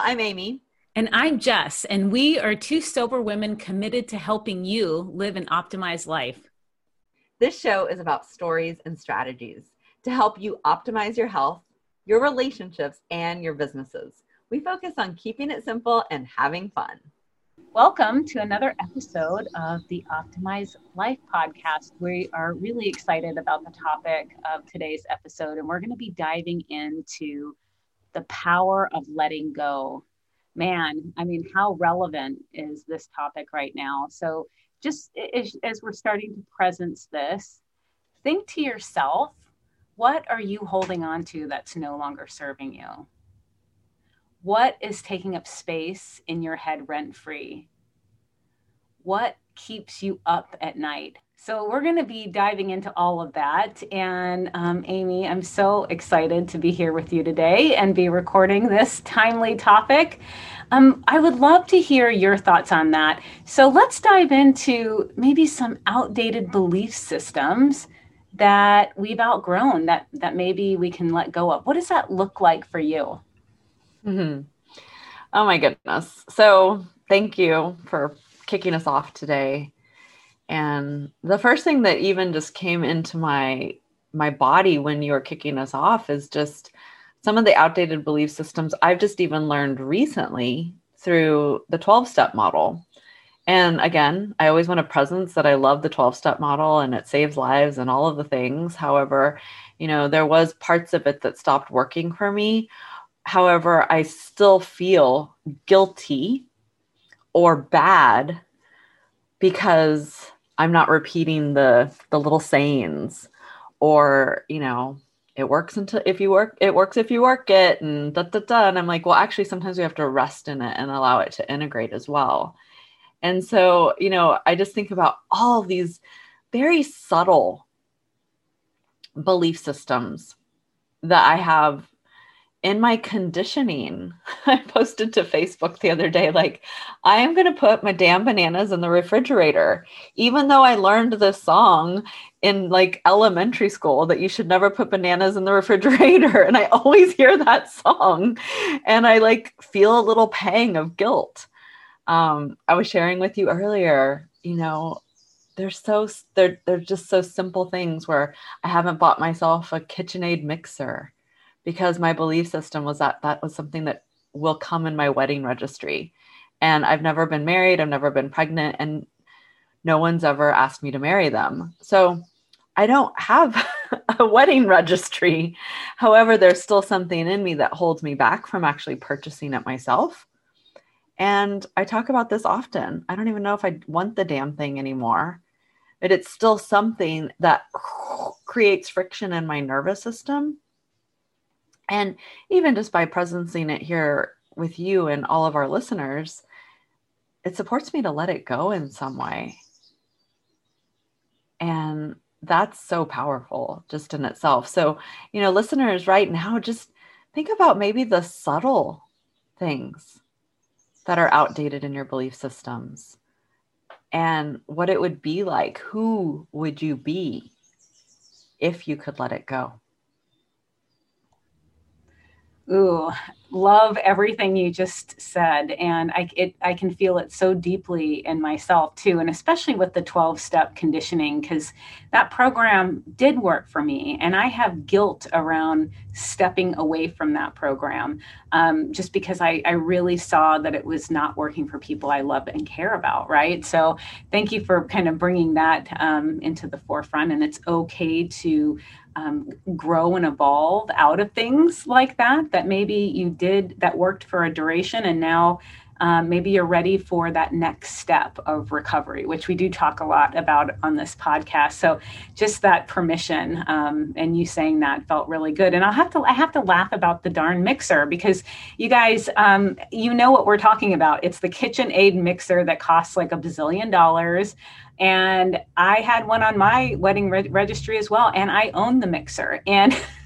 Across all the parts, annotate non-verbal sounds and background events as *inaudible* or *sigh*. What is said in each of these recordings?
Hi, y'all. I'm Amy. And I'm Jess, and we are two sober women committed to helping you live an optimized life. This show is about stories and strategies to help you optimize your health, your relationships, and your businesses. We focus on keeping it simple and having fun. Welcome to another episode of the Optimized Life podcast. We are really excited about the topic of today's episode, and we're going to be diving into the power of letting go. Man, I mean, how relevant is this topic right now? So, just as, we're starting to presence this, think to yourself what are you holding on to that's no longer serving you? What is taking up space in your head rent free? What keeps you up at night? So, we're going to be diving into all of that. And um, Amy, I'm so excited to be here with you today and be recording this timely topic. Um, I would love to hear your thoughts on that. So, let's dive into maybe some outdated belief systems that we've outgrown that that maybe we can let go of. What does that look like for you? Mm-hmm. Oh my goodness. So, thank you for kicking us off today. And the first thing that even just came into my my body when you were kicking us off is just some of the outdated belief systems I've just even learned recently through the 12 step model. And again, I always want a presence that I love the 12 step model and it saves lives and all of the things. However, you know, there was parts of it that stopped working for me However, I still feel guilty or bad because I'm not repeating the the little sayings or, you know, it works until if you work it works if you work it and da da da and I'm like, well, actually sometimes we have to rest in it and allow it to integrate as well. And so, you know, I just think about all these very subtle belief systems that I have in my conditioning, *laughs* I posted to Facebook the other day, like, I am going to put my damn bananas in the refrigerator. Even though I learned this song in like elementary school that you should never put bananas in the *laughs* refrigerator. And I always hear that song and I like feel a little pang of guilt. Um, I was sharing with you earlier, you know, they're so they're they're just so simple things where I haven't bought myself a KitchenAid mixer because my belief system was that that was something that will come in my wedding registry. And I've never been married, I've never been pregnant, and no one's ever asked me to marry them. So I don't have *laughs* a wedding registry. However, there's still something in me that holds me back from actually purchasing it myself. And I talk about this often. I don't even know if I want the damn thing anymore, but it's still something that *sighs* creates friction in my nervous system and even just by presencing it here with you and all of our listeners, it supports me to let it go in some way. And that's so powerful just in itself. So, you know, listeners right now, just think about maybe the subtle things that are outdated in your belief systems and what it would be like. Who would you be if you could let it go? Ooh, love everything you just said. And I, it, I can feel it so deeply in myself too. And especially with the 12 step conditioning, because that program did work for me. And I have guilt around stepping away from that program um, just because I, I really saw that it was not working for people I love and care about. Right. So thank you for kind of bringing that um, into the forefront. And it's okay to um, grow and evolve out of things like that that maybe you did that worked for a duration and now um, maybe you're ready for that next step of recovery which we do talk a lot about on this podcast. So just that permission um, and you saying that felt really good. And i'll have to i have to laugh about the darn mixer because you guys um, you know what we're talking about. It's the KitchenAid mixer that costs like a bazillion dollars. And I had one on my wedding re- registry as well, and I own the mixer. And *laughs*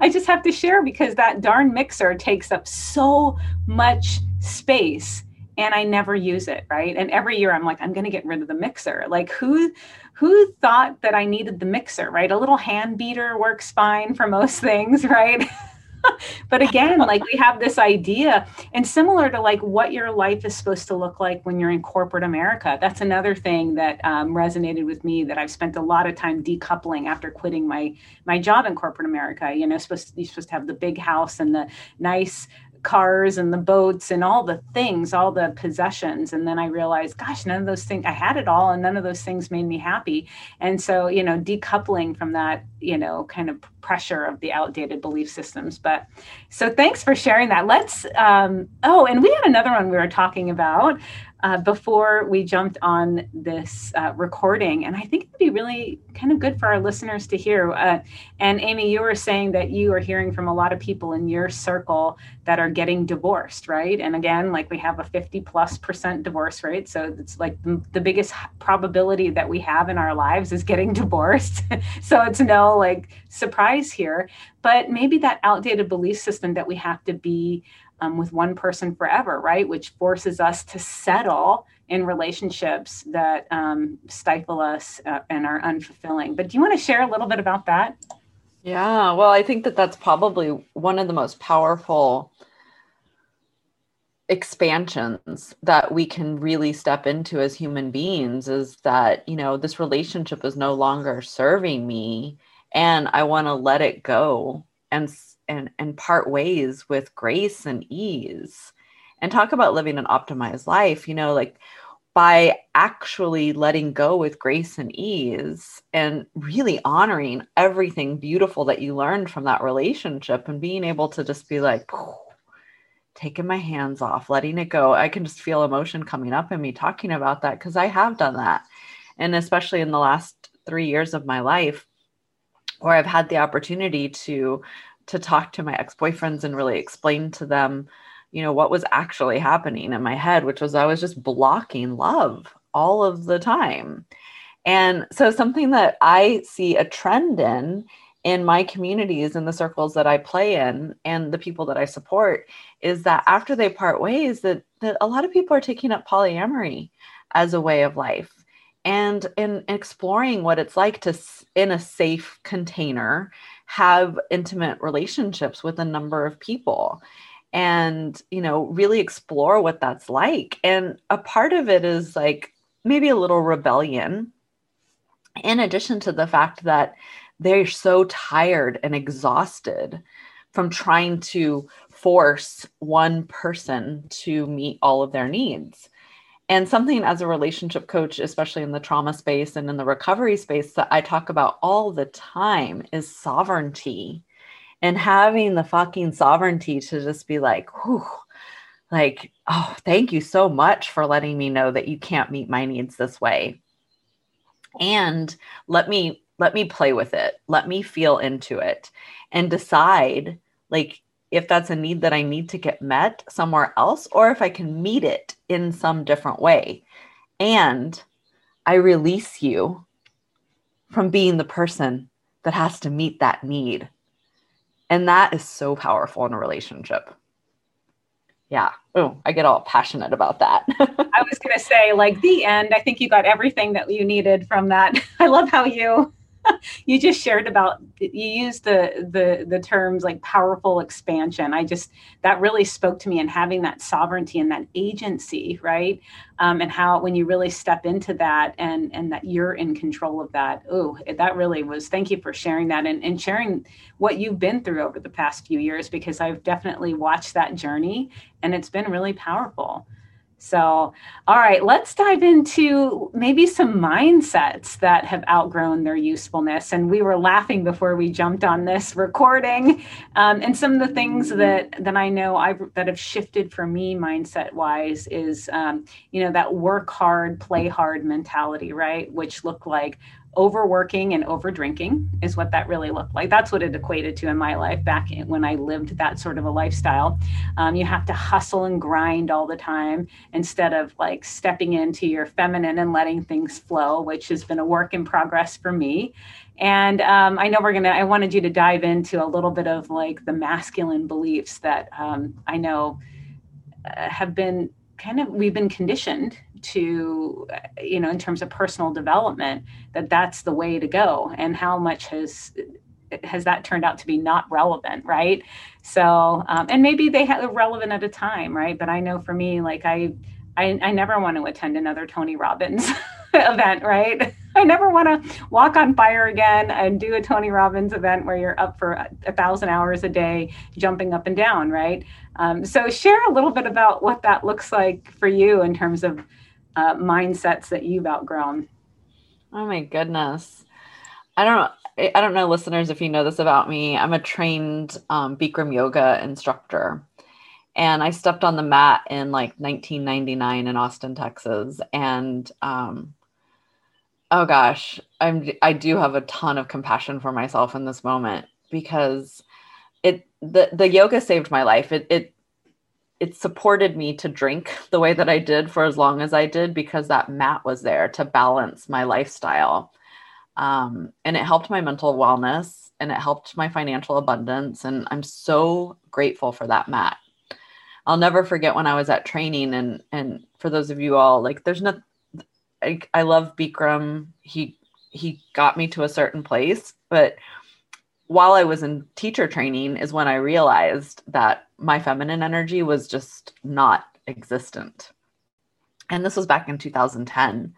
I just have to share because that darn mixer takes up so much space and I never use it, right? And every year I'm like, I'm going to get rid of the mixer. Like who who thought that I needed the mixer, right? A little hand beater works fine for most *laughs* things, right? *laughs* but again, like we have this idea, and similar to like what your life is supposed to look like when you're in corporate America. That's another thing that um, resonated with me that I've spent a lot of time decoupling after quitting my my job in corporate America. You know, supposed you're supposed to have the big house and the nice cars and the boats and all the things, all the possessions. And then I realized, gosh, none of those things, I had it all and none of those things made me happy. And so, you know, decoupling from that, you know, kind of pressure of the outdated belief systems. But so thanks for sharing that. Let's, um, oh, and we had another one we were talking about uh, before we jumped on this uh, recording. And I think it'd be really kind of good for our listeners to hear. Uh, and Amy, you were saying that you are hearing from a lot of people in your circle that are getting divorced, right? And again, like we have a 50 plus percent divorce rate. So it's like the, the biggest probability that we have in our lives is getting *laughs* divorced. so it's no like surprise here. But maybe that outdated belief system that we have to be um, with one person forever, right? Which forces us to settle in relationships that um, stifle us uh, and are unfulfilling. But do you want to share a little bit about that? Yeah, well, I think that that's probably one of the most powerful expansions that we can really step into as human beings is that, you know, this relationship is no longer serving me and I want to let it go and and and part ways with grace and ease. And talk about living an optimized life you know like by actually letting go with grace and ease and really honoring everything beautiful that you learned from that relationship and being able to just be like taking my hands off letting it go. I can just feel emotion coming up in me talking about that because i have done that. And especially in the last three years of my life where i've had the opportunity to to talk to my ex-boyfriends and really explain to them you know what was actually happening in my head which was i was just blocking love all of the time. And so something that i see a trend in in my communities and the circles that i play in and the people that i support is that after they part ways that, that a lot of people are taking up polyamory as a way of life and in exploring what it's like to in a safe container have intimate relationships with a number of people and you know really explore what that's like. And a part of it is like maybe a little rebellion in addition to the fact that they're so tired and exhausted from trying to force one person to meet all of their needs and something as a relationship coach, especially in the trauma space and in the recovery space, that I talk about all the time is sovereignty and having the fucking sovereignty to just be like, whew, like, oh, thank you so much for letting me know that you can't meet my needs this way. And let me let me play with it. Let me feel into it and decide like if that's a need that I need to get met somewhere else or if I can meet it in some different way. And I release you from being the person that has to meet that need. And that is so powerful in a relationship. Yeah. Oh, I get all passionate about that. *laughs* I was going to say, like, the end. I think you got everything that you needed from that. *laughs* I love how you *laughs* you just shared about you used the the the terms like powerful expansion. I just that really spoke to me and having that sovereignty and that agency right? Um, and how when you really step into that and and that you're in control of that oh that really was thank you for sharing that and, and sharing what you've been through over the past few years because i've definitely watched that journey and it's been really powerful so, all right, let's dive into maybe some mindsets that have outgrown their usefulness. And we were laughing before we jumped on this recording, um, and some of the things that that I know I that have shifted for me mindset wise is, um, you know, that work hard, play hard mentality, right? Which looked like overworking and over drinking is what that really looked like. That's what it equated to in my life back when I lived that sort of a lifestyle. Um, you have to hustle and grind all the time instead of like stepping into your feminine and letting things flow, which has been a work in progress for me. And um, I know we're gonna. I wanted you to dive into a little bit of like the masculine beliefs that um, I know uh, have been kind of we've been conditioned to you know in terms of personal development that that's the way to go. And how much has has that turned out to be not relevant right? So um, and maybe they have relevant at a time right? But i know for me like i i, I never want to attend another tony robbins *laughs* event right *laughs* i never want to walk on fire again and do a tony robbins event where you're up for a, a thousand hours a day jumping up and down right um, so share a little bit about what that looks like for you in terms of uh, mindsets that you've outgrown oh my goodness i don't I don't know, listeners, if you know this about me. I'm a trained um, Bikram yoga instructor. And I stepped on the mat in like 1999 in Austin, Texas. And um, oh gosh, I'm I do have a ton of compassion for myself in this moment because it the the yoga saved my life. It it it supported me to drink the way that I did for as long as I did because that mat was there to balance my lifestyle. Um, and it helped my mental wellness and it helped my financial abundance. And I'm so grateful for that mat. I'll never forget when I was at training and and for those of you all like there's no I, I love Bikram. He he got me to a certain place, but while I was in teacher training is when I realized that my feminine energy was just not existent. And this was back in 2010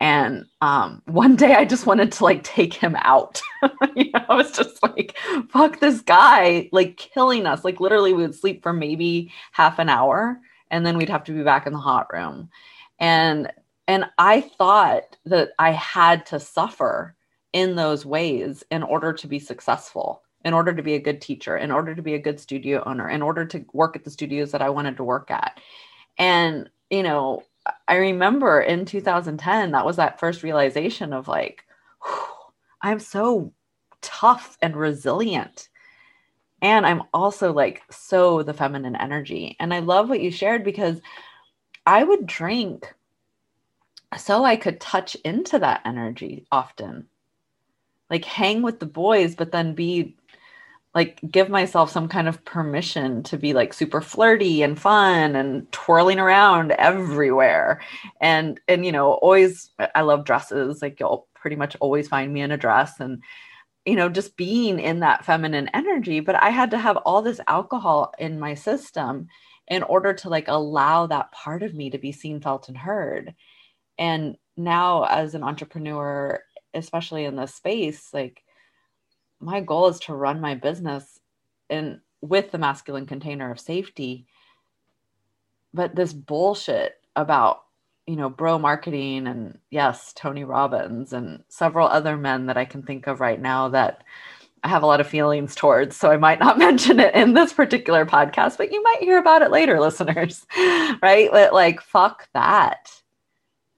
and um, *laughs* one day I just wanted to like take him out. *laughs* you know, I was just like, fuck this guy, like killing us. Like literally, we would sleep for maybe half an hour and then we'd have to be back in the hot room. And and I thought that I had to suffer in those ways in order to be successful, in order to be a good teacher, in order to be a good studio owner, in order to work at the studios that I wanted to work at. And, you know, I remember in 2010, that was that first realization of like, I'm so tough and resilient. And I'm also like so the feminine energy. And I love what you shared because I would drink so I could touch into that energy often. Like hang with the boys, but then be like give myself some kind of permission to be like super flirty and fun and twirling around everywhere. And and you know always i love dresses. Like you'll pretty much always find me in a dress and you know just being in that feminine energy. But i had to have all this alcohol in my system in order to like allow that part of me to be seen felt and heard and now as an entrepreneur especially in this space like my goal is to run my business and with the masculine container of safety. But this bullshit about you know bro marketing and yes tony robbins and several other men that i can think of right now that i have a lot of feelings towards so i might not *laughs* mention it in this particular podcast but you might hear about it later *laughs* listeners right? But like fuck that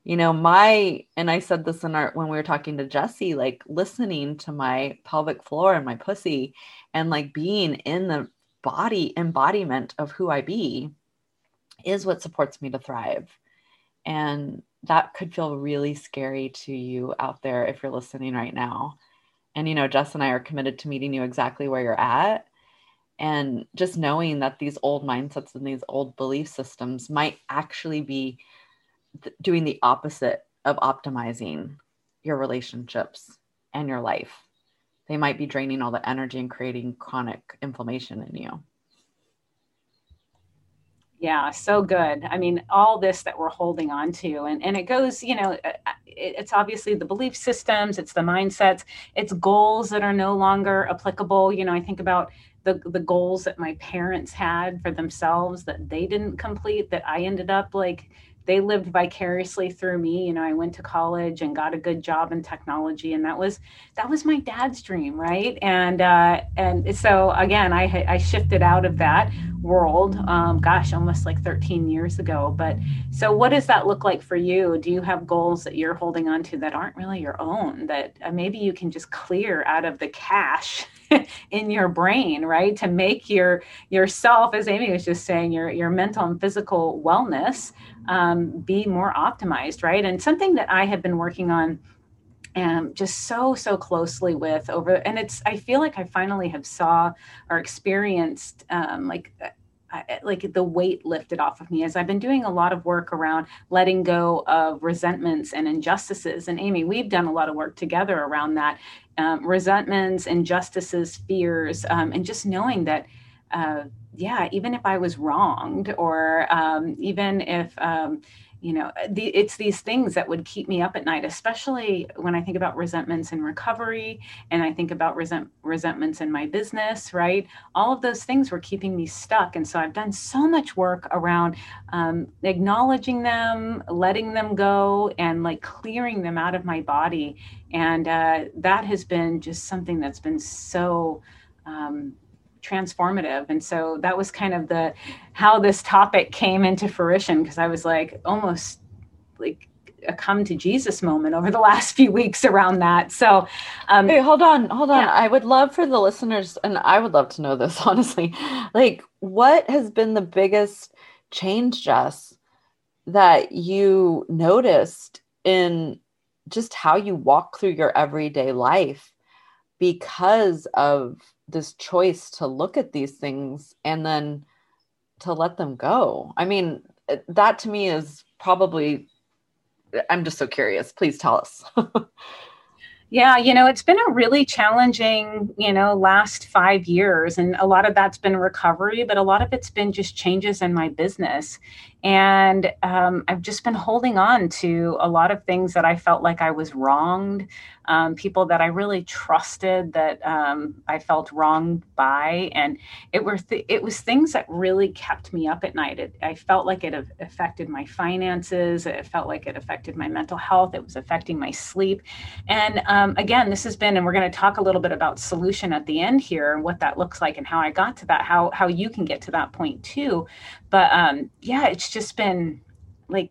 you know my and i said this in our when we were talking to jesse like listening to my pelvic floor and my pussy and like being in the body embodiment of who i be is what supports me to thrive. And that could feel really scary to you out there if you're listening right now. And you know jess and i are committed to meeting you exactly where you're at. And just knowing that these old mindsets and these old belief systems might actually be th- doing the opposite of optimizing your relationships and your life. They might be draining all the energy and creating chronic inflammation in you. Yeah, so good. I mean, all this that we're holding on to, and, and it goes, you know, uh, uh, it's obviously the belief systems, it's the mindsets, it's goals that are no longer applicable. You know, I think about the, the goals that my parents had for themselves that they didn't complete, that I ended up like they lived vicariously through me. You know i went to college and got a good job in technology and that was that was my dad's dream right? And uh, and so again i i shifted out of that world um, gosh almost like 13 years ago. But so what does that look like for you? Do you have goals that you're holding on to that aren't really your own that uh, maybe you can just clear out of the cache *laughs* in your brain right to make your yourself as amy was just saying your your mental and physical wellness um, be more optimized, right? And something that I have been working on um, just so so closely with over and it's i feel like i finally have saw or experienced um, like like the weight lifted off of me as I've been doing a lot of work around letting go of resentments and injustices. And Amy, we've done a lot of work together around that um, resentments, injustices, fears, um, and just knowing that. Uh, yeah, even if I was wronged, or um, even if um, you know the, it's these things that would keep me up at night especially when i think about resentments in recovery and i think about resent, resentments in my business right? All of those things were keeping me stuck. And so i've done so much work around um, acknowledging them letting them go and like clearing them out of my body. And uh, that has been just something that's been so um, transformative. And so that was kind of the how this topic came into fruition because i was like almost like a come to jesus moment over the *laughs* last few weeks around that. So um hey, hold on hold on. yeah. i would love for the listeners and i would love to know this *laughs* honestly like what has been the biggest change jess that you noticed in just how you walk through your everyday life because of this choice to look at these things and then to let them go. I mean, that to me is probably, I'm just so curious. Please tell us. *laughs* Yeah, you know, it's been a really challenging, you know, last five years. And a lot of that's been recovery, but a lot of it's been just changes in my business. And um, I've just been holding on to a lot of things that I felt like I was wronged, um, people that I really trusted that um, I felt wronged by, and it were th- it was things that really kept me up at night. It, I felt like it affected my finances. It felt like it affected my mental health. It was affecting my sleep. And um, again, this has been, and we're going to talk a little bit about solution at the end here and what that looks like and how I got to that, how how you can get to that point too. But um, yeah, it's just been like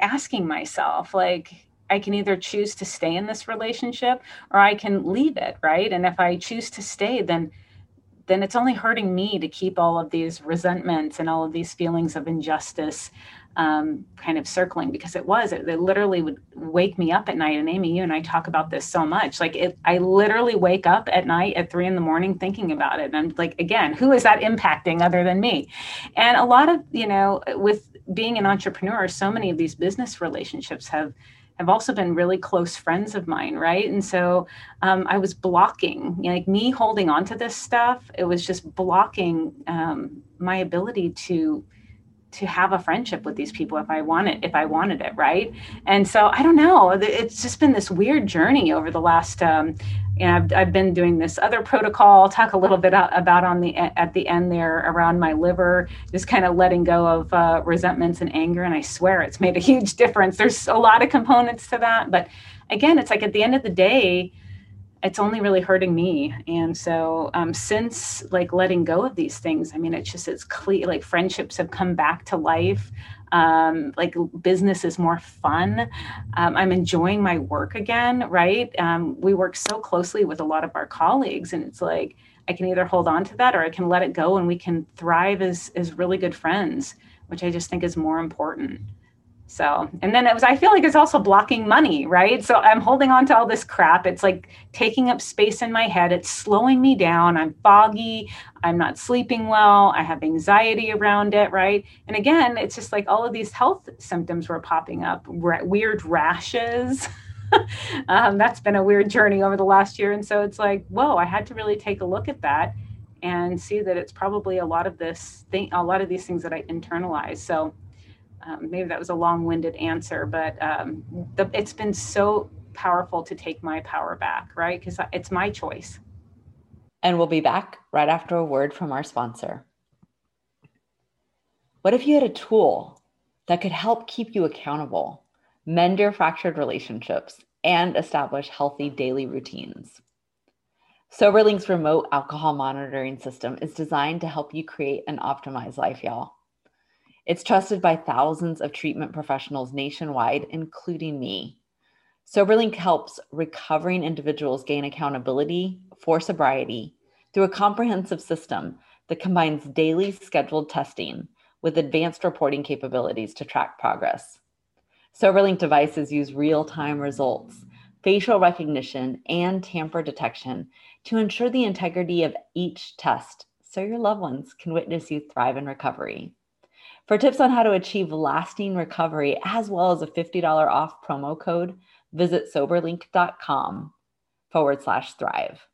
asking myself, like, I can either choose to stay in this relationship or I can leave it, right? And if I choose to stay, then then it's only hurting me to keep all of these resentments and all of these feelings of injustice um, kind of circling because it was it, it, literally would wake me up at night and amy you and i talk about this so much like it i literally wake up at night at three in the morning thinking about it and i'm like again who is that impacting other than me and a lot of you know with being an entrepreneur so many of these business relationships have have also been really close friends of mine, right? And so um, I was blocking, you know, like me holding on to this stuff. It was just blocking um, my ability to to have a friendship with these people if I wanted if I wanted it, right? And so I don't know. It's just been this weird journey over the last. Um, and I've, I've been doing this other protocol. I'll talk a little bit about on the at the end there around my liver, just kind of letting go of uh, resentments and anger. And I swear it's made a *laughs* huge difference. There's a lot of components to that, but again, it's like at the end of the day, it's only really hurting me. And so um, since like letting go of these things i mean it's just it's clear like friendships have come back to life. Um, like business is more fun. Um, i'm enjoying my work again right? Um, we work so closely with a lot of our colleagues and it's like i can either hold on to that or i can let it go and we can thrive as as really good friends which i just think is more important so, and then it was, I feel like it's also blocking money, right? So I'm holding on to all this crap. It's like taking up space in my head. It's slowing me down. I'm foggy. I'm not sleeping well. I have anxiety around it, right? And again, it's just like all of these health symptoms were popping up weird rashes. *laughs* um, that's been a weird journey over the last year. And so it's like, whoa, I had to really take a look at that and see that it's probably a lot of this thing, a lot of these things that I internalize. So, um, maybe that was a long-winded answer, but um, the, it's been so powerful to take my power back, right? Because it's my choice. And we'll be back right after a word from our sponsor. What if you had a tool that could help keep you accountable, mend your fractured relationships, and establish healthy daily routines? SoberLink's remote alcohol monitoring system is designed to help you create an optimized life, y'all. It's trusted by thousands of treatment professionals nationwide, including me. SoberLink helps recovering individuals gain accountability for sobriety through a comprehensive system that combines daily scheduled testing with advanced reporting capabilities to track progress. SoberLink devices use real time results, facial recognition, and tamper detection to ensure the integrity of each test so your loved ones can witness you thrive in recovery. For tips on how to achieve lasting recovery, as well as a $50 off promo code, visit soberlink.com forward slash thrive.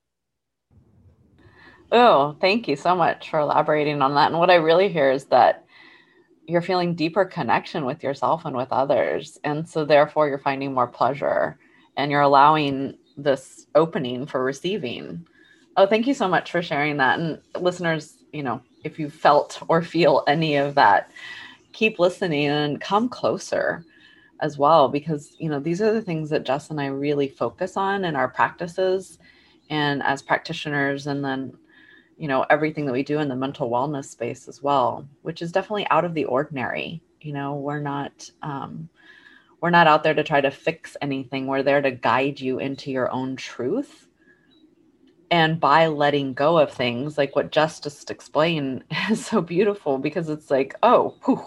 Oh, thank you so much for elaborating on that. And what I really hear is that you're feeling deeper connection with yourself and with others. And so, therefore, you're finding more pleasure and you're allowing this opening for receiving. Oh, thank you so much for sharing that. And listeners, you know, if you felt or feel any of that, keep listening and come closer as well, because, you know, these are the things that Jess and I really focus on in our practices and as practitioners, and then, you know, everything that we do in the mental wellness space as well, which is definitely out of the ordinary. You know, we're not, um, we're not out there to try to fix anything. We're there to guide you into your own truth and by letting go of things like what Jess just explained *laughs* is so beautiful because it's like oh whew,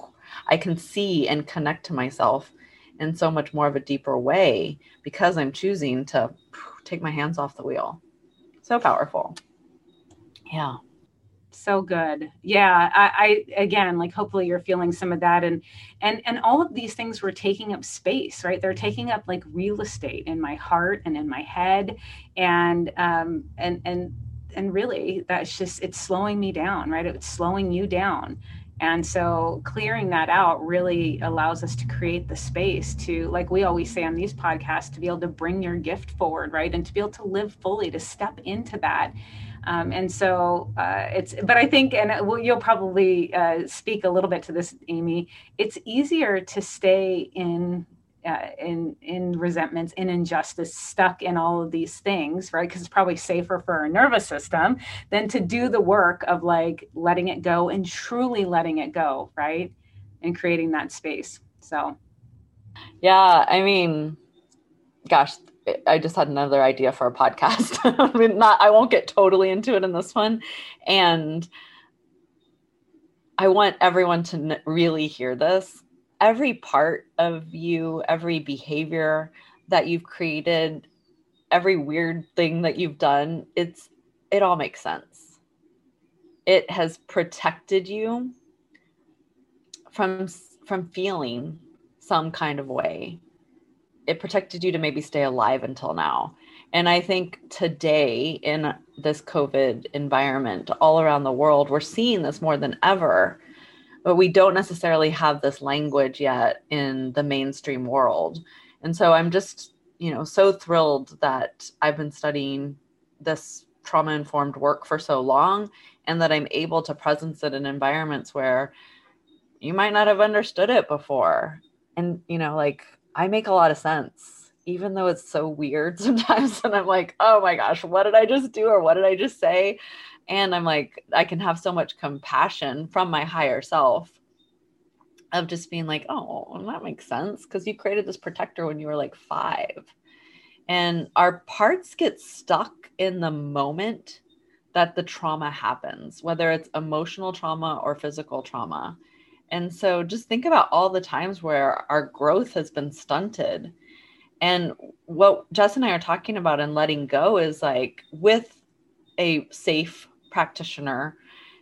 i can see and connect to myself in so much more of a deeper way because i'm choosing to take my hands off the wheel. So powerful. Yeah so good. Yeah I, I, again like hopefully you're feeling some of that and and and all of these things were taking up space right? They're taking up like real estate in my heart and in my head and um and and and really that's just it's slowing me down right? It's slowing you down. And so clearing that out really allows us to create the space to, like we always say on these podcasts, to be able to bring your gift forward, right? And to be able to live fully, to step into that um, and so uh, it's, but I think, and you'll probably uh, speak a little bit to this, Amy. It's easier to stay in uh, in in resentments, in injustice, stuck in all of these things, right? Because it's probably safer for our nervous system than to do the work of like letting it go and truly letting it go, right? And creating that space. So, yeah, I mean, gosh, I just had another idea for a podcast. *laughs* I mean, not I won't get totally into it in this one, and I want everyone to n- really hear this. Every part of you, every behavior that you've created, every weird thing that you've done, it's it all makes sense. It has protected you from from feeling some kind of way it protected you to maybe stay alive until now. And I think today in this COVID environment all around the world, we're seeing this more than ever, but we don't necessarily have this language yet in the mainstream world. And so I'm just, you know, so thrilled that I've been studying this trauma informed work for so long and that I'm able to presence it in environments where you might not have understood it before. And, you know, like I make a lot of sense, even though it's so weird *laughs* sometimes. And I'm like, oh my gosh, what did I just do? Or what did I just say? And I'm like, I can have so much compassion from my higher self of just being like, oh, that makes sense. Because you created this protector when you were like five. And our parts get stuck in the moment that the trauma happens, whether it's emotional trauma or physical trauma. And so just think about all the times where our growth has been stunted. And what Jess and I are talking about and letting go is like with a safe practitioner,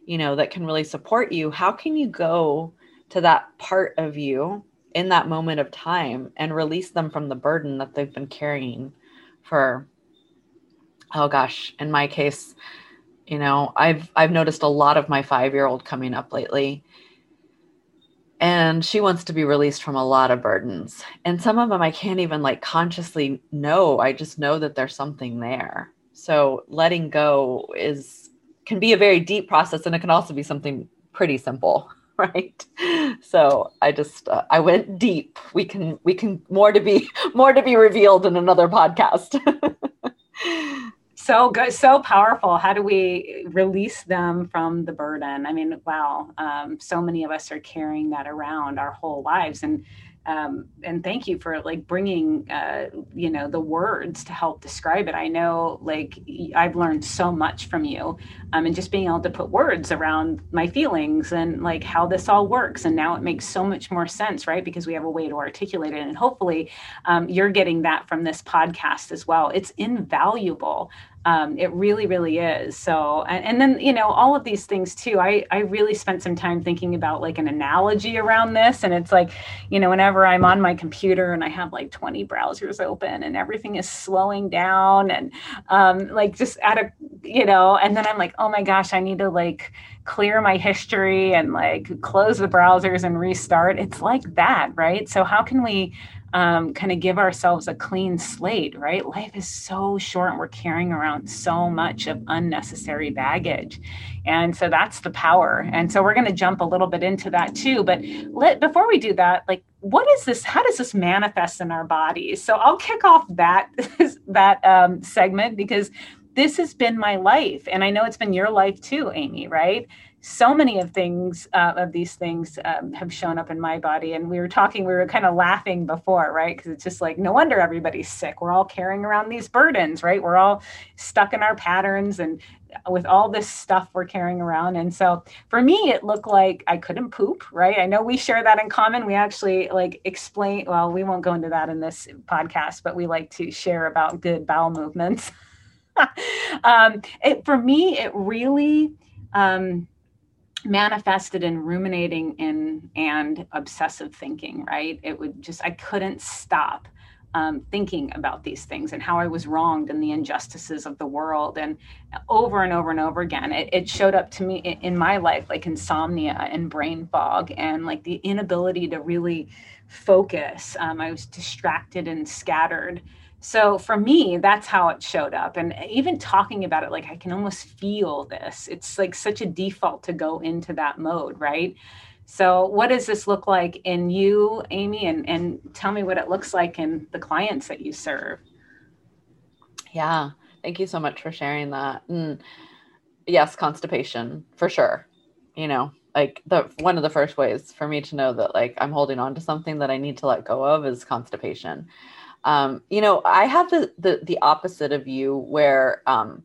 you know, that can really support you, how can you go to that part of you in that moment of time and release them from the burden that they've been carrying for oh gosh, in my case, you know, I've I've noticed a lot of my 5-year-old coming up lately and she wants to be released from a lot of burdens. And some of them i can't even like consciously know. I just know that there's something there. So letting go is can be a very deep process and it can also be something pretty simple *laughs* right? So i just uh, i went deep. We can we can more to be *laughs* more to be revealed in another podcast *laughs* so good so powerful. How do we release them from the burden? I mean wow um, so many of us are carrying that around our whole lives. And um, and thank you for like bringing uh, you know the words to help describe it. I know like i've learned so much from you um, and just being able to put words around my feelings and like how this all works. And now it makes so much more sense right? Because we have a way to articulate it. And hopefully um, you're getting that from this podcast as well. It's invaluable um, it really, really is. So, and, and, then, you know, all of these things too, I, I really spent some time thinking about like an analogy around this. And it's like, you know, whenever I'm on my computer and I have like 20 browsers open and everything is slowing down and um, like just at a, you know, and then I'm like, oh my gosh, I need to like clear my history and like close the browsers and restart. It's like that, right? So, how can we um, kind of give ourselves a clean slate, right? Life is so short and we're carrying around so much of unnecessary baggage. And so that's the power. And so we're going to jump a little bit into that too. But let, before we do that, like, what is this? How does this manifest in our bodies? So I'll kick off that, *laughs* that um, segment because this has been my life. And I know it's been your life too, Amy, right? So many of things uh, of these things um, have shown up in my body. And we were talking we were kind of laughing before right? Because it's just like no wonder everybody's sick. We're all carrying around these burdens right? We're all stuck in our patterns and with all this stuff we're carrying around. And so for me it looked like i couldn't poop right? I know we share that in common. We actually like explain well we won't go into that in this podcast but we like to share about good bowel movements. *laughs* Um, it, for me it really um, manifested in ruminating in and obsessive thinking right? It would just i couldn't stop um, thinking about these things and how i was wronged and the injustices of the world. And over and over and over again it, it showed up to me in, my life like insomnia and brain fog and like the inability to really focus. Um, i was distracted and scattered so for me, that's how it showed up. And even talking about it, like I can almost feel this. It's like such a default to go into that mode, right? So what does this look like in you, Amy? And, and tell me what it looks like in the clients that you serve. Yeah. Thank you so much for sharing that. And yes, constipation for sure. You know, like the one of the first ways for me to know that like I'm holding on to something that I need to let go of is constipation um, you know i have the, the the opposite of you where um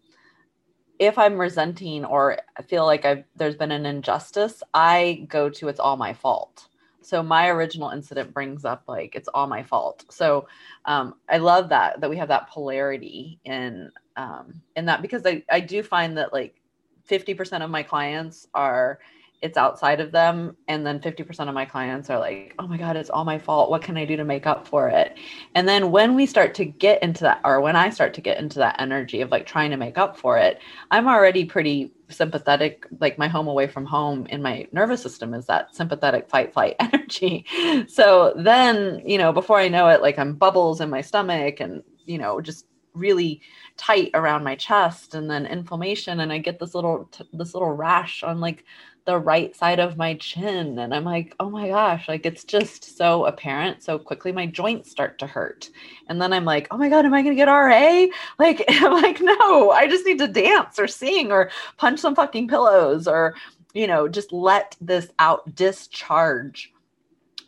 if i'm resenting or I feel like i've there's been an injustice i go to it's all my fault. So my original incident brings up like it's all my fault. So um, i love that that we have that polarity in um, in that because I, I do find that like 50% of my clients are it's outside of them and then 50% of my clients are like oh my god it's all my fault. What can i do to make up for it? And then when we start to get into that or when i start to get into that energy of like trying to make up for it i'm already pretty sympathetic like my home away from home in my nervous system is that sympathetic fight flight *laughs* energy. So then you know before i know it like i'm bubbles in my stomach and you know just really tight around my chest and then inflammation and i get this little this little rash on like the right side of my chin and i'm like oh my gosh like it's just so apparent so quickly my joints start to hurt. And then i'm like oh my god am i going to get ra like *laughs* i'm like no i just need to dance or sing or punch some fucking pillows or you know just let this out discharge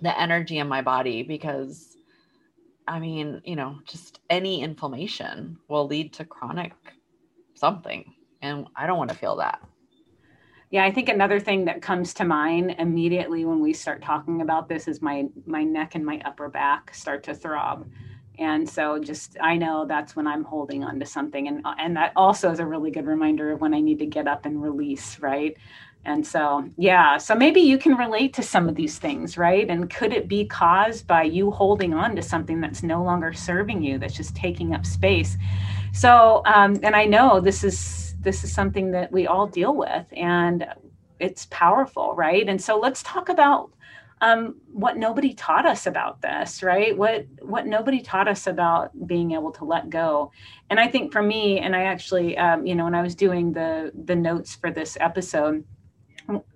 the energy in my body because i mean you know just any inflammation will lead to chronic something and i don't want to feel that yeah, I think another thing that comes to mind immediately when we start talking about this is my my neck and my upper back start to throb. And so just I know that's when I'm holding on to something and and that also is a really good reminder of when I need to get up and release, right? And so, yeah, so maybe you can relate to some of these things, right? And could it be caused by you holding on to something that's no longer serving you, that's just taking up space? So, um, and I know this is this is something that we all deal with and it's powerful right? And so let's talk about um, what nobody taught us about this right? What what nobody taught us about being able to let go. And i think for me and i actually um, you know when i was doing the the notes for this episode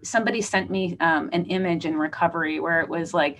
somebody sent me um, an image in recovery where it was like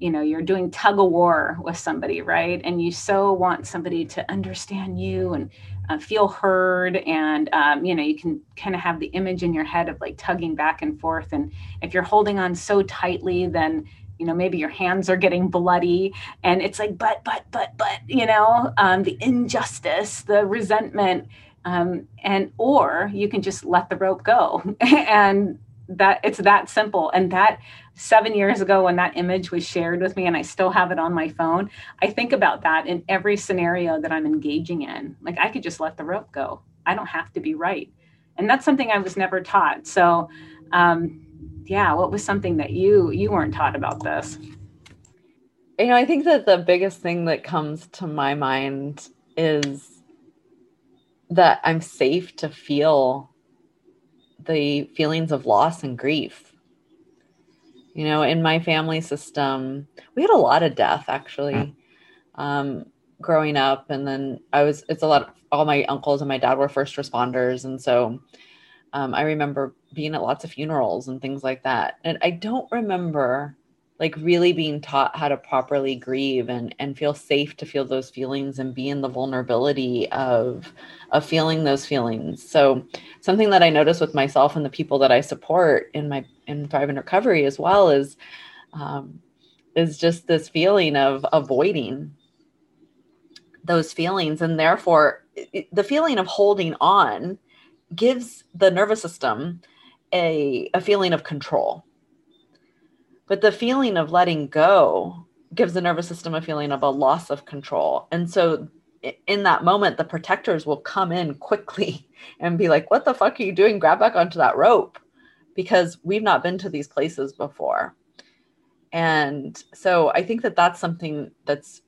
you know you're doing tug of war with somebody right? And you so want somebody to understand you and uh, feel heard and um, you know you can kind of have the image in your head of like tugging back and forth. And if you're holding on so tightly then you know maybe your hands are getting bloody. And it's like but but but but you know um, the injustice the resentment um, and or you can just let the rope go. *laughs* And that it's that simple and that seven years ago when that image was shared with me and i still have it on my phone i think about that in every scenario that i'm engaging in like i could just let the rope go I don't have to be right. And that's something I was never taught. So, um, yeah, what was something that you you weren't taught about this? You know, I think that the biggest thing that comes to my mind is that I'm safe to feel the feelings of loss and grief. You know, in my family system, we had a lot of death actually um, growing up. And then I was, it's a lot, of, all my uncles and my dad were first responders. And so um, I remember being at lots of funerals and things like that. And I don't remember like really being taught how to properly grieve and and feel safe to feel those feelings and be in the vulnerability of of feeling those feelings. So something that i notice with myself and the people that i support in my in thrive in recovery as well is um, is just this feeling of avoiding those feelings. And therefore it, the feeling of holding on gives the nervous system a, a feeling of control but the feeling of letting go gives the nervous system a feeling of a loss of control. And so in that moment, the protectors will come in quickly *laughs* and be like, What the fuck are you doing? Grab back onto that rope because we've not been to these places before. And so I think that that's something that's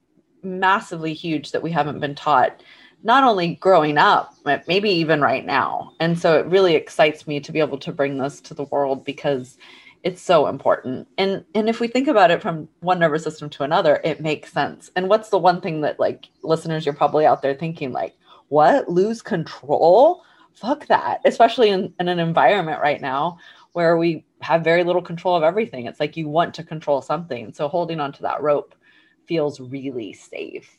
massively huge that we haven't been taught, not only growing up, but maybe even right now. And so it really excites me to be able to bring this to the world because it's so important. And and if we think about it from one nervous system to another it makes sense. And what's the one thing that like listeners you're probably out there thinking like what? Lose control? Fuck that. Especially in, in an environment right now where we have very little control of everything. It's like you want to control something. So holding onto that rope feels really safe.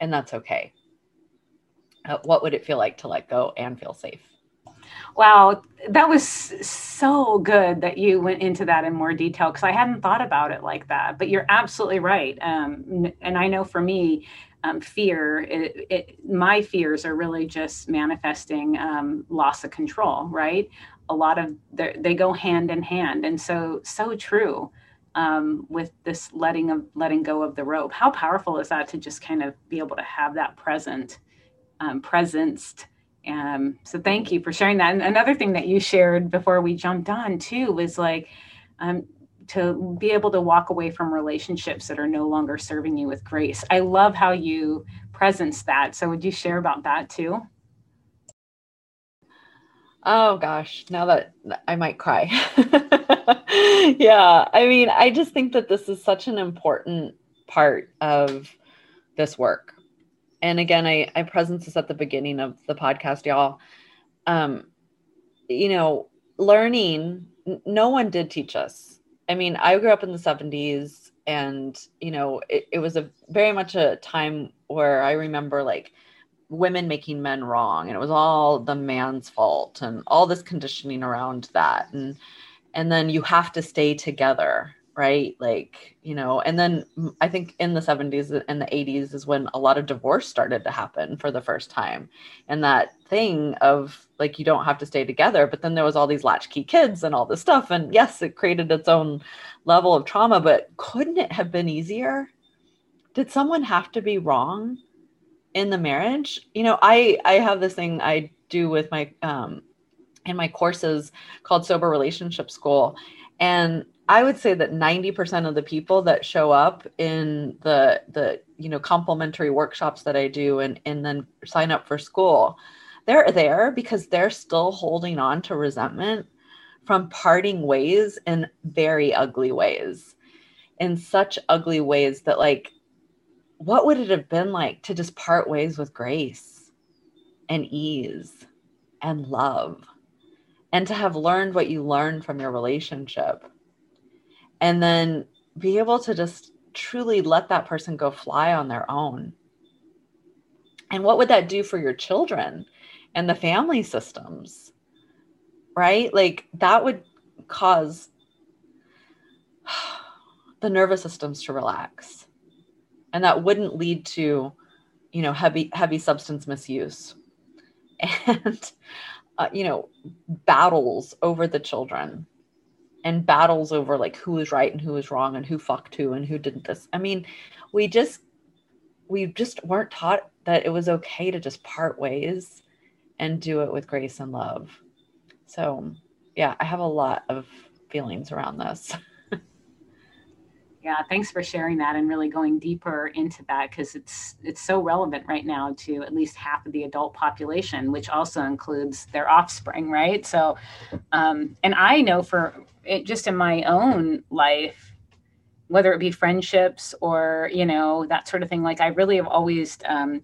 And that's okay. Uh, what would it feel like to let go and feel safe Wow, that was so good that you went into that in more detail because I hadn't thought about it like that. But you're absolutely right. Um, and I know for me, um, fear, it, it, my fears are really just manifesting um, loss of control, right? A lot of they go hand in hand, and so so true um, with this letting of letting go of the rope. How powerful is that to just kind of be able to have that present, um, presenced um, so thank you for sharing that. And another thing that you shared before we jumped on too was like um, to be able to walk away from relationships that are no longer serving you with grace. I love how you presence that. So would you share about that too? Oh gosh, now that I might cry. *laughs* yeah, I mean, I just think that this is such an important part of this work and again i i presence this at the beginning of the podcast y'all. Um you know learning no one did teach us. I mean i grew up in the 70s and you know it, it was a very much a time where i remember like women making men wrong and it was all the man's fault and all this conditioning around that. And and then you have to stay together right? Like you know and then i think in the 70s and the 80s is when a lot of divorce started to happen for the first time. And that thing of like you don't have to stay together but then there was all these latchkey kids and all this stuff. And yes it created its own level of trauma but couldn't it have been easier? Did someone have to be wrong in the marriage? You know i i have this thing i do with my um in my courses called sober relationship school. And I would say that 90% of the people that show up in the the you know complimentary workshops that I do and and then sign up for school, they're there because they're still holding on to resentment from parting ways in very ugly ways. In such ugly ways that like what would it have been like to just part ways with grace and ease and love and to have learned what you learned from your relationship and then be able to just truly let that person go fly on their own. And what would that do for your children and the family systems? Right? Like that would cause *sighs* the nervous systems to relax. And that wouldn't lead to, you know, heavy heavy substance misuse *laughs* and uh, you know, battles over the children and battles over like who was right and who was wrong and who fucked who and who didn't this. I mean, we just we just weren't taught that it was okay to just part ways and do it with grace and love. So, yeah, I have a lot of feelings around this. *laughs* yeah, thanks for sharing that and really going deeper into that because it's it's so relevant right now to at least half of the adult population, which also includes their offspring, right? So, um, and I know for it, just in my own life, whether it be friendships or you know that sort of thing, like I really have always um,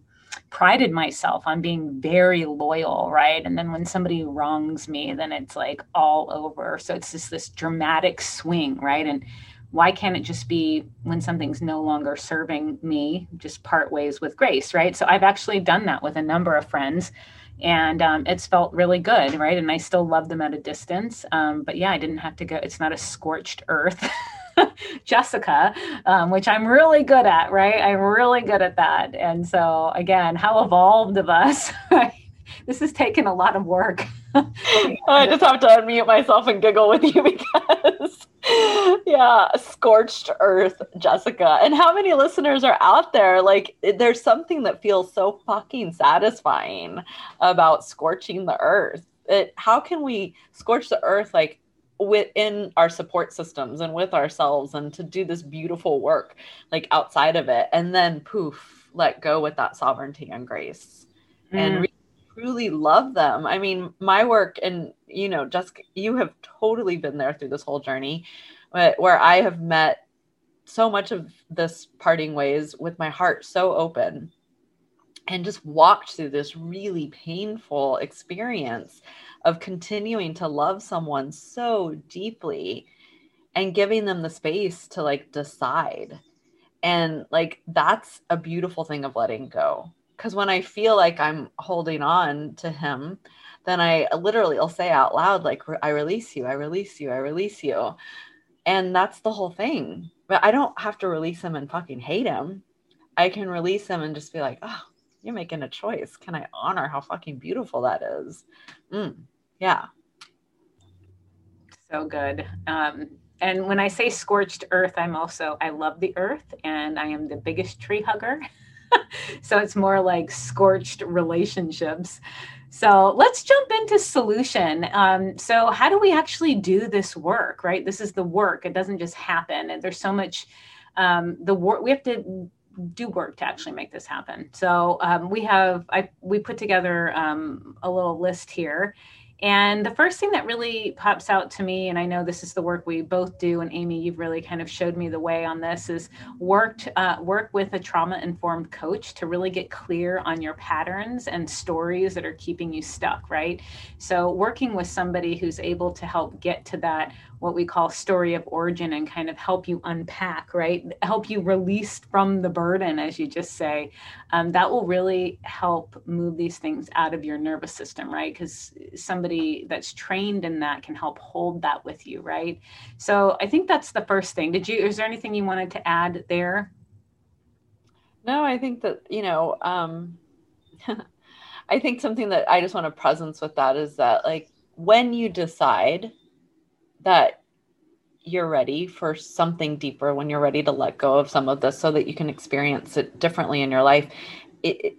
prided myself on being very loyal, right? And then when somebody wrongs me, then it's like all over. So it's just this dramatic swing, right? And why can't it just be when something's no longer serving me, just part ways with grace, right? So I've actually done that with a number of friends and um, it's felt really good, right? And I still love them at a distance. Um, but yeah, I didn't have to go, it's not a scorched earth. *laughs* Jessica, um, which I'm really good at, right? I'm really good at that. And so, again, how evolved of us. *laughs* this has taken a lot of work. I just have to unmute myself and giggle with you *laughs* because, yeah, scorched earth, Jessica. And how many listeners are out there? Like, there's something that feels so fucking satisfying about scorching the earth. It, how can we scorch the earth like within our support systems and with ourselves and to do this beautiful work like outside of it and then poof let go with that sovereignty and grace mm. and truly love them i mean my work and you know jessica you have totally been there through this whole journey where i have met so much of this parting ways with my heart so open and just walked through this really painful experience of continuing to love someone so deeply and giving them the space to like decide. And like that's a beautiful thing of letting go. Cause when I feel like I'm holding on to him, then I literally will say out loud, like, I release you, I release you, I release you. And that's the whole thing. But I don't have to release him and fucking hate him. I can release him and just be like, oh, you're making a choice. Can I honor how fucking beautiful that is? Mm, yeah. So good. Um, and when I say scorched earth, I'm also, I love the earth and I am the biggest tree hugger. *laughs* *laughs* so it's more like scorched relationships. So let's jump into solution. Um, so, how do we actually do this work, right? This is the work, it doesn't just happen. And there's so much, um, the work, we have to do work to actually make this happen. So um, we have I we put together um, a little list here, and the first thing that really pops out to me, and I know this is the work we both do, and Amy, you've really kind of showed me the way on this, is worked uh, work with a trauma informed coach to really get clear on your patterns and stories that are keeping you stuck, right? So working with somebody who's able to help get to that what we call story of origin and kind of help you unpack, right? Help you release from the burden, as you just say. Um, that will really help move these things out of your nervous system, right? Because somebody that's trained in that can help hold that with you, right? So I think that's the first thing. Did you, is there anything you wanted to add there? No, I think that, you know, um, *laughs* I think something that I just want to presence with that is that, like, when you decide that you're ready for something deeper when you're ready to let go of some of this so that you can experience it differently in your life. It, it,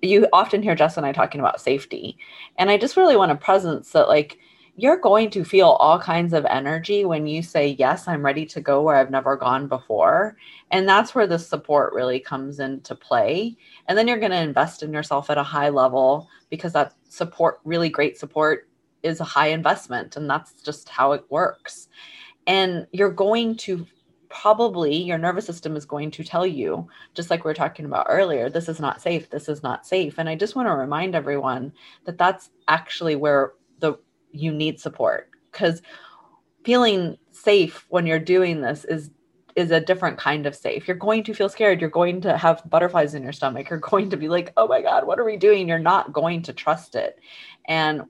you often hear jess and i talking about safety and i just really want a presence that like you're going to feel all kinds of energy when you say yes i'm ready to go where i've never gone before. And that's where the support really comes into play. And then you're going to invest in yourself at a high level because that support really great support is a high investment and that's just how it works and you're going to probably your nervous system is going to tell you just like we were talking about earlier this is not safe this is not safe and i just want to remind everyone that that's actually where the you need support because feeling safe when you're doing this is is a different kind of safe. You're going to feel scared. You're going to have butterflies in your stomach. You're going to be like, oh my God, what are we doing? You're not going to trust it. And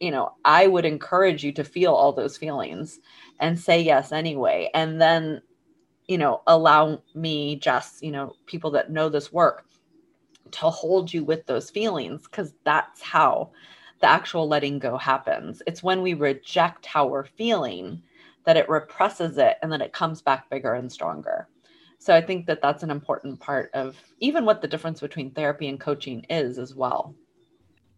you know, I would encourage you to feel all those feelings and say yes anyway. And then, you know, allow me, just, you know, people that know this work to hold you with those feelings because that's how the actual letting go happens. It's when we reject how we're feeling that it represses it and then it comes back bigger and stronger. So I think that that's an important part of even what the difference between therapy and coaching is as well.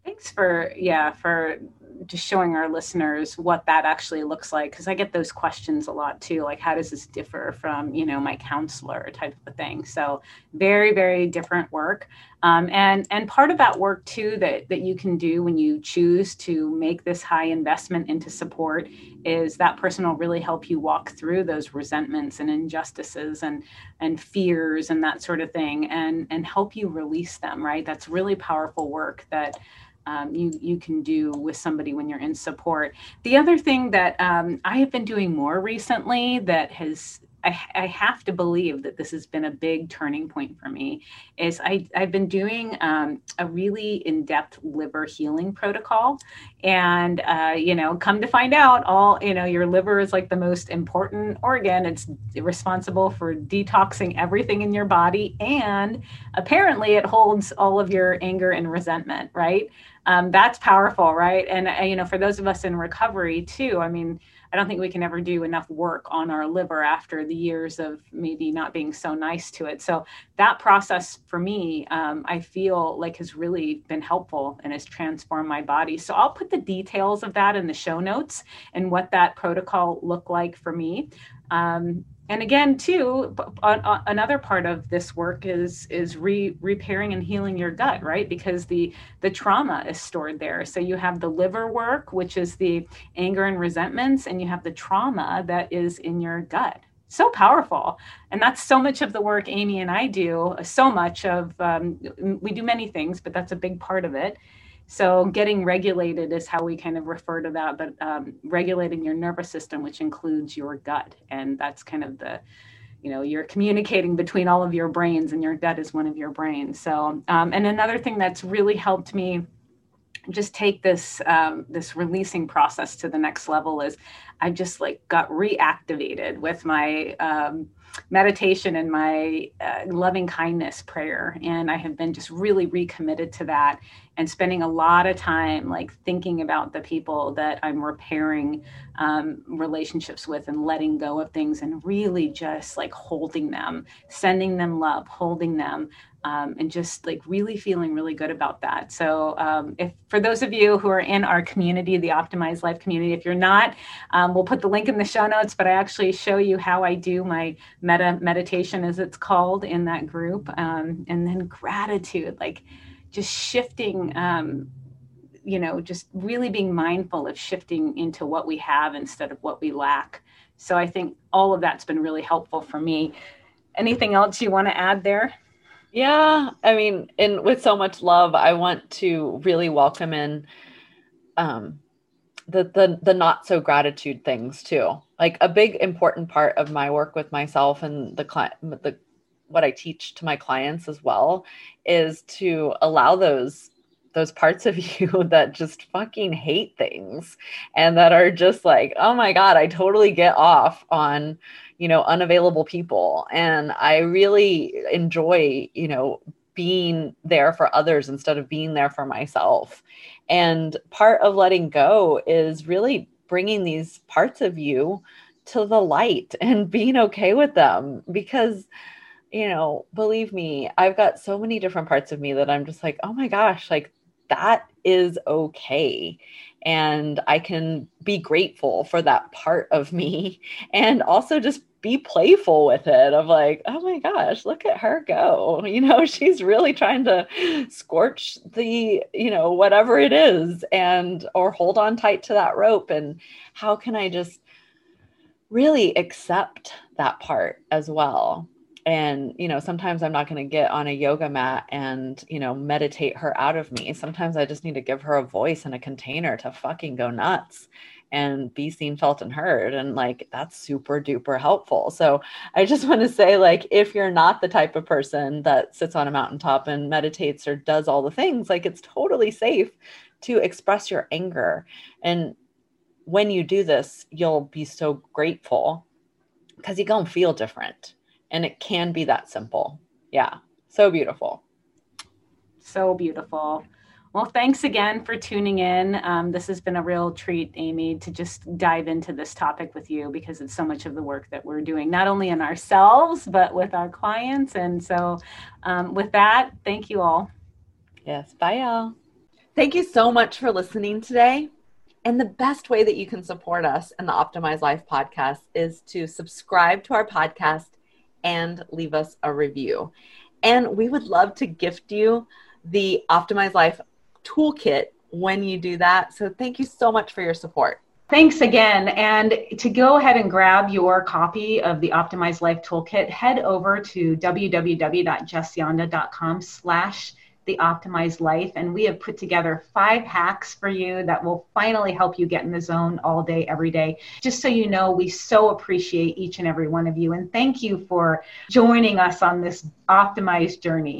Thanks for yeah for just showing our listeners what that actually looks like because I get those questions a lot too like how does this differ from you know my counselor type of thing? So very very different work. Um, and and part of that work too that that you can do when you choose to make this high investment into support is that person will really help you walk through those resentments and injustices and and fears and that sort of thing and and help you release them right? That's really powerful work that um, you you can do with somebody when you're in support. The other thing that um, I have been doing more recently that has I, I, have to believe that this has been a big turning point for me is I, I've been doing um, a really in-depth liver healing protocol. And uh, you know come to find out all you know your liver is like the most important organ. It's responsible for detoxing everything in your body. And apparently it holds all of your anger and resentment right um, that's powerful, right? And uh, you know, for those of us in recovery too, I mean, I don't think we can ever do enough work on our liver after the years of maybe not being so nice to it. So that process for me, um, I feel like has really been helpful and has transformed my body. So I'll put the details of that in the show notes and what that protocol looked like for me. Um, and again too another part of this work is is re, repairing and healing your gut right? Because the the trauma is stored there. So you have the liver work which is the anger and resentments and you have the trauma that is in your gut. So powerful. And that's so much of the work amy and i do so much of um, we do many things but that's a big part of it so getting regulated is how we kind of refer to that, but um, regulating your nervous system, which includes your gut, and that's kind of the you know you're communicating between all of your brains and your gut is one of your brains. So um, and another thing that's really helped me just take this um, this releasing process to the next level is i just like got reactivated with my um, meditation and my uh, loving kindness prayer. And i have been just really recommitted to that and spending a lot of time like thinking about the people that i'm repairing um, relationships with and letting go of things and really just like holding them sending them love holding them um, and just like really feeling really good about that. So, um, if for those of you who are in our community, the Optimized Life community, if you're not, um, we'll put the link in the show notes. But I actually show you how I do my metta meditation, as it's called, in that group, um, and then gratitude, like just shifting. Um, you know, just really being mindful of shifting into what we have instead of what we lack. So I think all of that's been really helpful for me. Anything else you want to add there? Yeah, I mean, and with so much love, I want to really welcome in um the the the not so gratitude things too. Like a big important part of my work with myself and the client the what I teach to my clients as well is to allow those those parts of *laughs* you that just fucking hate things and that are just like, oh my God, I totally get off on, you know, unavailable people. And I really enjoy, you know, being there for others instead of being there for myself. And part of letting go is really bringing these parts of you to the light *laughs* and being okay with them because you know, believe me, I've got so many different parts of me that I'm just like, oh my gosh, like that is okay. And I can be grateful for that part of me *laughs* and also just be playful with it of like, oh my gosh, look at her go. *laughs* You know, she's really trying to scorch the, you know, whatever it is and or hold on tight to that rope. And how can I just really accept that part as well? And you know sometimes i'm not going to get on a yoga mat and you know meditate her out of me. Sometimes i just need to give her a voice and a container to fucking go nuts and be seen felt and heard and like that's super duper helpful. So i just *laughs* want to say like if you're not the type of person that sits on a mountaintop and meditates or does all the things like it's totally safe to express your anger. And when you do this you'll be so grateful because you're going to feel different and it can be that simple. Yeah. So beautiful. So beautiful. Well, thanks again for tuning in. Um, this has been a real treat, Amy, to just dive into this topic with you because it's so much of the work that we're doing, not only in ourselves, but with our clients. And so, um, with that, thank you all. Yes. Bye, y'all. Thank you so much for listening today. And the best way that you can support us in the Optimized Life podcast is to subscribe to our podcast and leave us a review. And we would love to gift you the Optimized Life toolkit when you do that. So thank you so much for your support. Thanks again. And to go ahead and grab your copy of the Optimized Life Toolkit, head over to www.jessjanda.com slash the optimized life. And we have put together five hacks for you that will finally help you get in the zone all day, every day. Just so you know, we so appreciate each and every one of you. And thank you for joining us on this optimized journey.